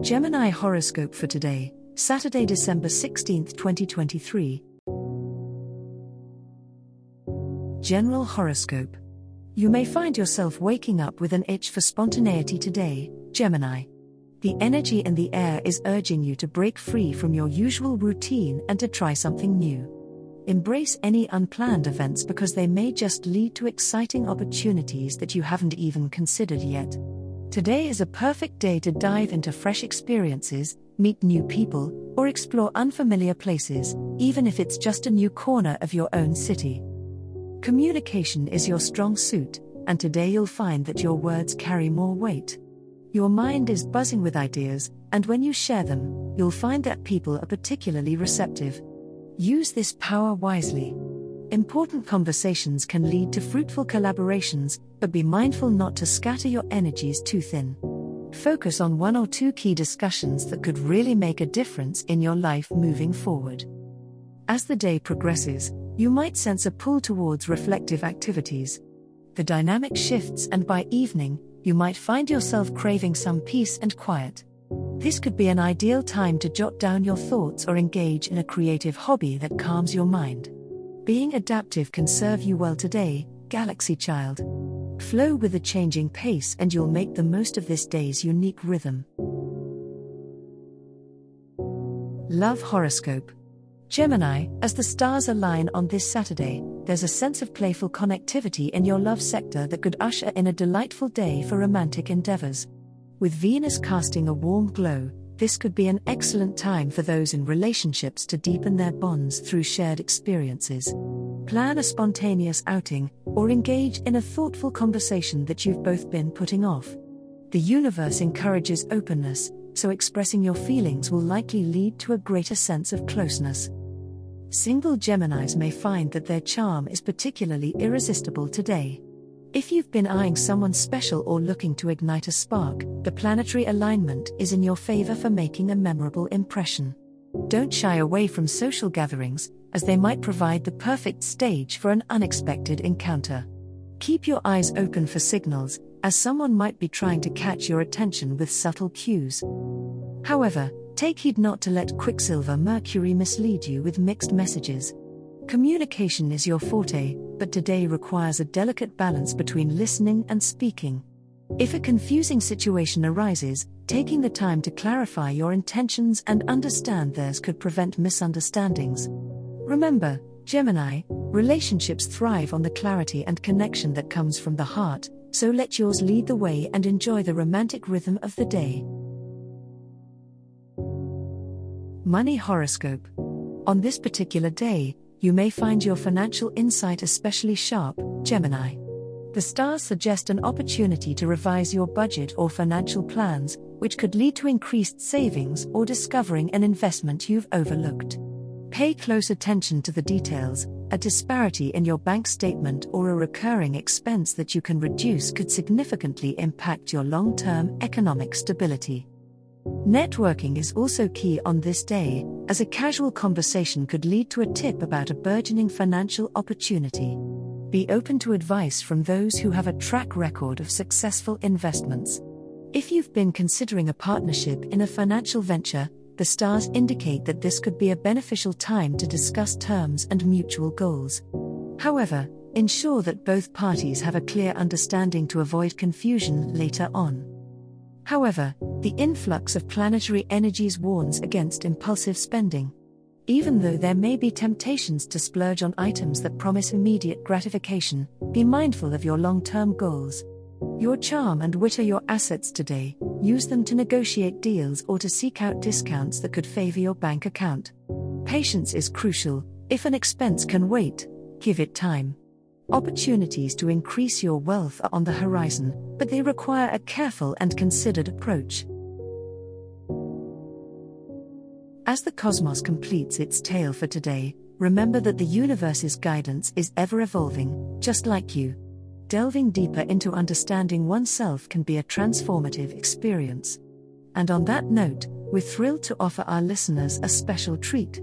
Gemini horoscope for today, Saturday, December 16, 2023. General horoscope. You may find yourself waking up with an itch for spontaneity today, Gemini. The energy in the air is urging you to break free from your usual routine and to try something new. Embrace any unplanned events because they may just lead to exciting opportunities that you haven't even considered yet. Today is a perfect day to dive into fresh experiences, meet new people, or explore unfamiliar places, even if it's just a new corner of your own city. Communication is your strong suit, and today you'll find that your words carry more weight. Your mind is buzzing with ideas, and when you share them, you'll find that people are particularly receptive. Use this power wisely. Important conversations can lead to fruitful collaborations, but be mindful not to scatter your energies too thin. Focus on one or two key discussions that could really make a difference in your life moving forward. As the day progresses, you might sense a pull towards reflective activities. The dynamic shifts, and by evening, you might find yourself craving some peace and quiet. This could be an ideal time to jot down your thoughts or engage in a creative hobby that calms your mind. Being adaptive can serve you well today, Galaxy Child. Flow with the changing pace and you'll make the most of this day's unique rhythm. Love Horoscope Gemini, as the stars align on this Saturday, there's a sense of playful connectivity in your love sector that could usher in a delightful day for romantic endeavors. With Venus casting a warm glow, this could be an excellent time for those in relationships to deepen their bonds through shared experiences. Plan a spontaneous outing, or engage in a thoughtful conversation that you've both been putting off. The universe encourages openness, so expressing your feelings will likely lead to a greater sense of closeness. Single Geminis may find that their charm is particularly irresistible today. If you've been eyeing someone special or looking to ignite a spark, the planetary alignment is in your favor for making a memorable impression. Don't shy away from social gatherings, as they might provide the perfect stage for an unexpected encounter. Keep your eyes open for signals, as someone might be trying to catch your attention with subtle cues. However, take heed not to let Quicksilver Mercury mislead you with mixed messages. Communication is your forte, but today requires a delicate balance between listening and speaking. If a confusing situation arises, taking the time to clarify your intentions and understand theirs could prevent misunderstandings. Remember, Gemini, relationships thrive on the clarity and connection that comes from the heart, so let yours lead the way and enjoy the romantic rhythm of the day. Money Horoscope On this particular day, you may find your financial insight especially sharp, Gemini. The stars suggest an opportunity to revise your budget or financial plans, which could lead to increased savings or discovering an investment you've overlooked. Pay close attention to the details. A disparity in your bank statement or a recurring expense that you can reduce could significantly impact your long term economic stability. Networking is also key on this day, as a casual conversation could lead to a tip about a burgeoning financial opportunity. Be open to advice from those who have a track record of successful investments. If you've been considering a partnership in a financial venture, the stars indicate that this could be a beneficial time to discuss terms and mutual goals. However, ensure that both parties have a clear understanding to avoid confusion later on. However, the influx of planetary energies warns against impulsive spending. Even though there may be temptations to splurge on items that promise immediate gratification, be mindful of your long term goals. Your charm and wit are your assets today, use them to negotiate deals or to seek out discounts that could favor your bank account. Patience is crucial, if an expense can wait, give it time. Opportunities to increase your wealth are on the horizon, but they require a careful and considered approach. As the cosmos completes its tale for today, remember that the universe's guidance is ever evolving, just like you. Delving deeper into understanding oneself can be a transformative experience. And on that note, we're thrilled to offer our listeners a special treat.